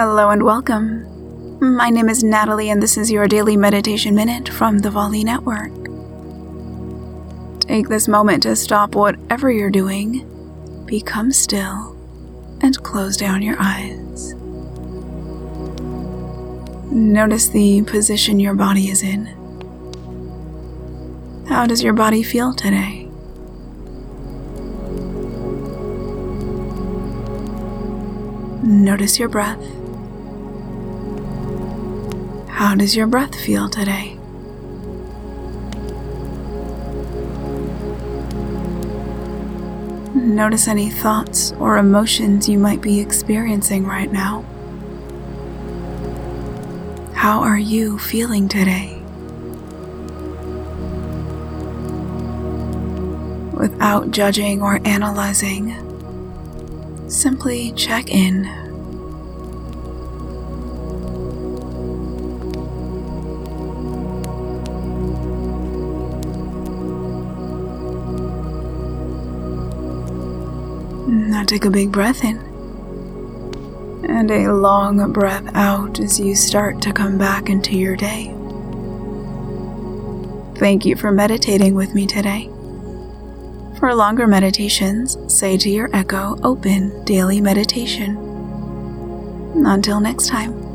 Hello and welcome. My name is Natalie, and this is your daily meditation minute from the Volley Network. Take this moment to stop whatever you're doing, become still, and close down your eyes. Notice the position your body is in. How does your body feel today? Notice your breath. How does your breath feel today? Notice any thoughts or emotions you might be experiencing right now. How are you feeling today? Without judging or analyzing, simply check in. Now take a big breath in and a long breath out as you start to come back into your day. Thank you for meditating with me today. For longer meditations, say to your echo, Open Daily Meditation. Until next time.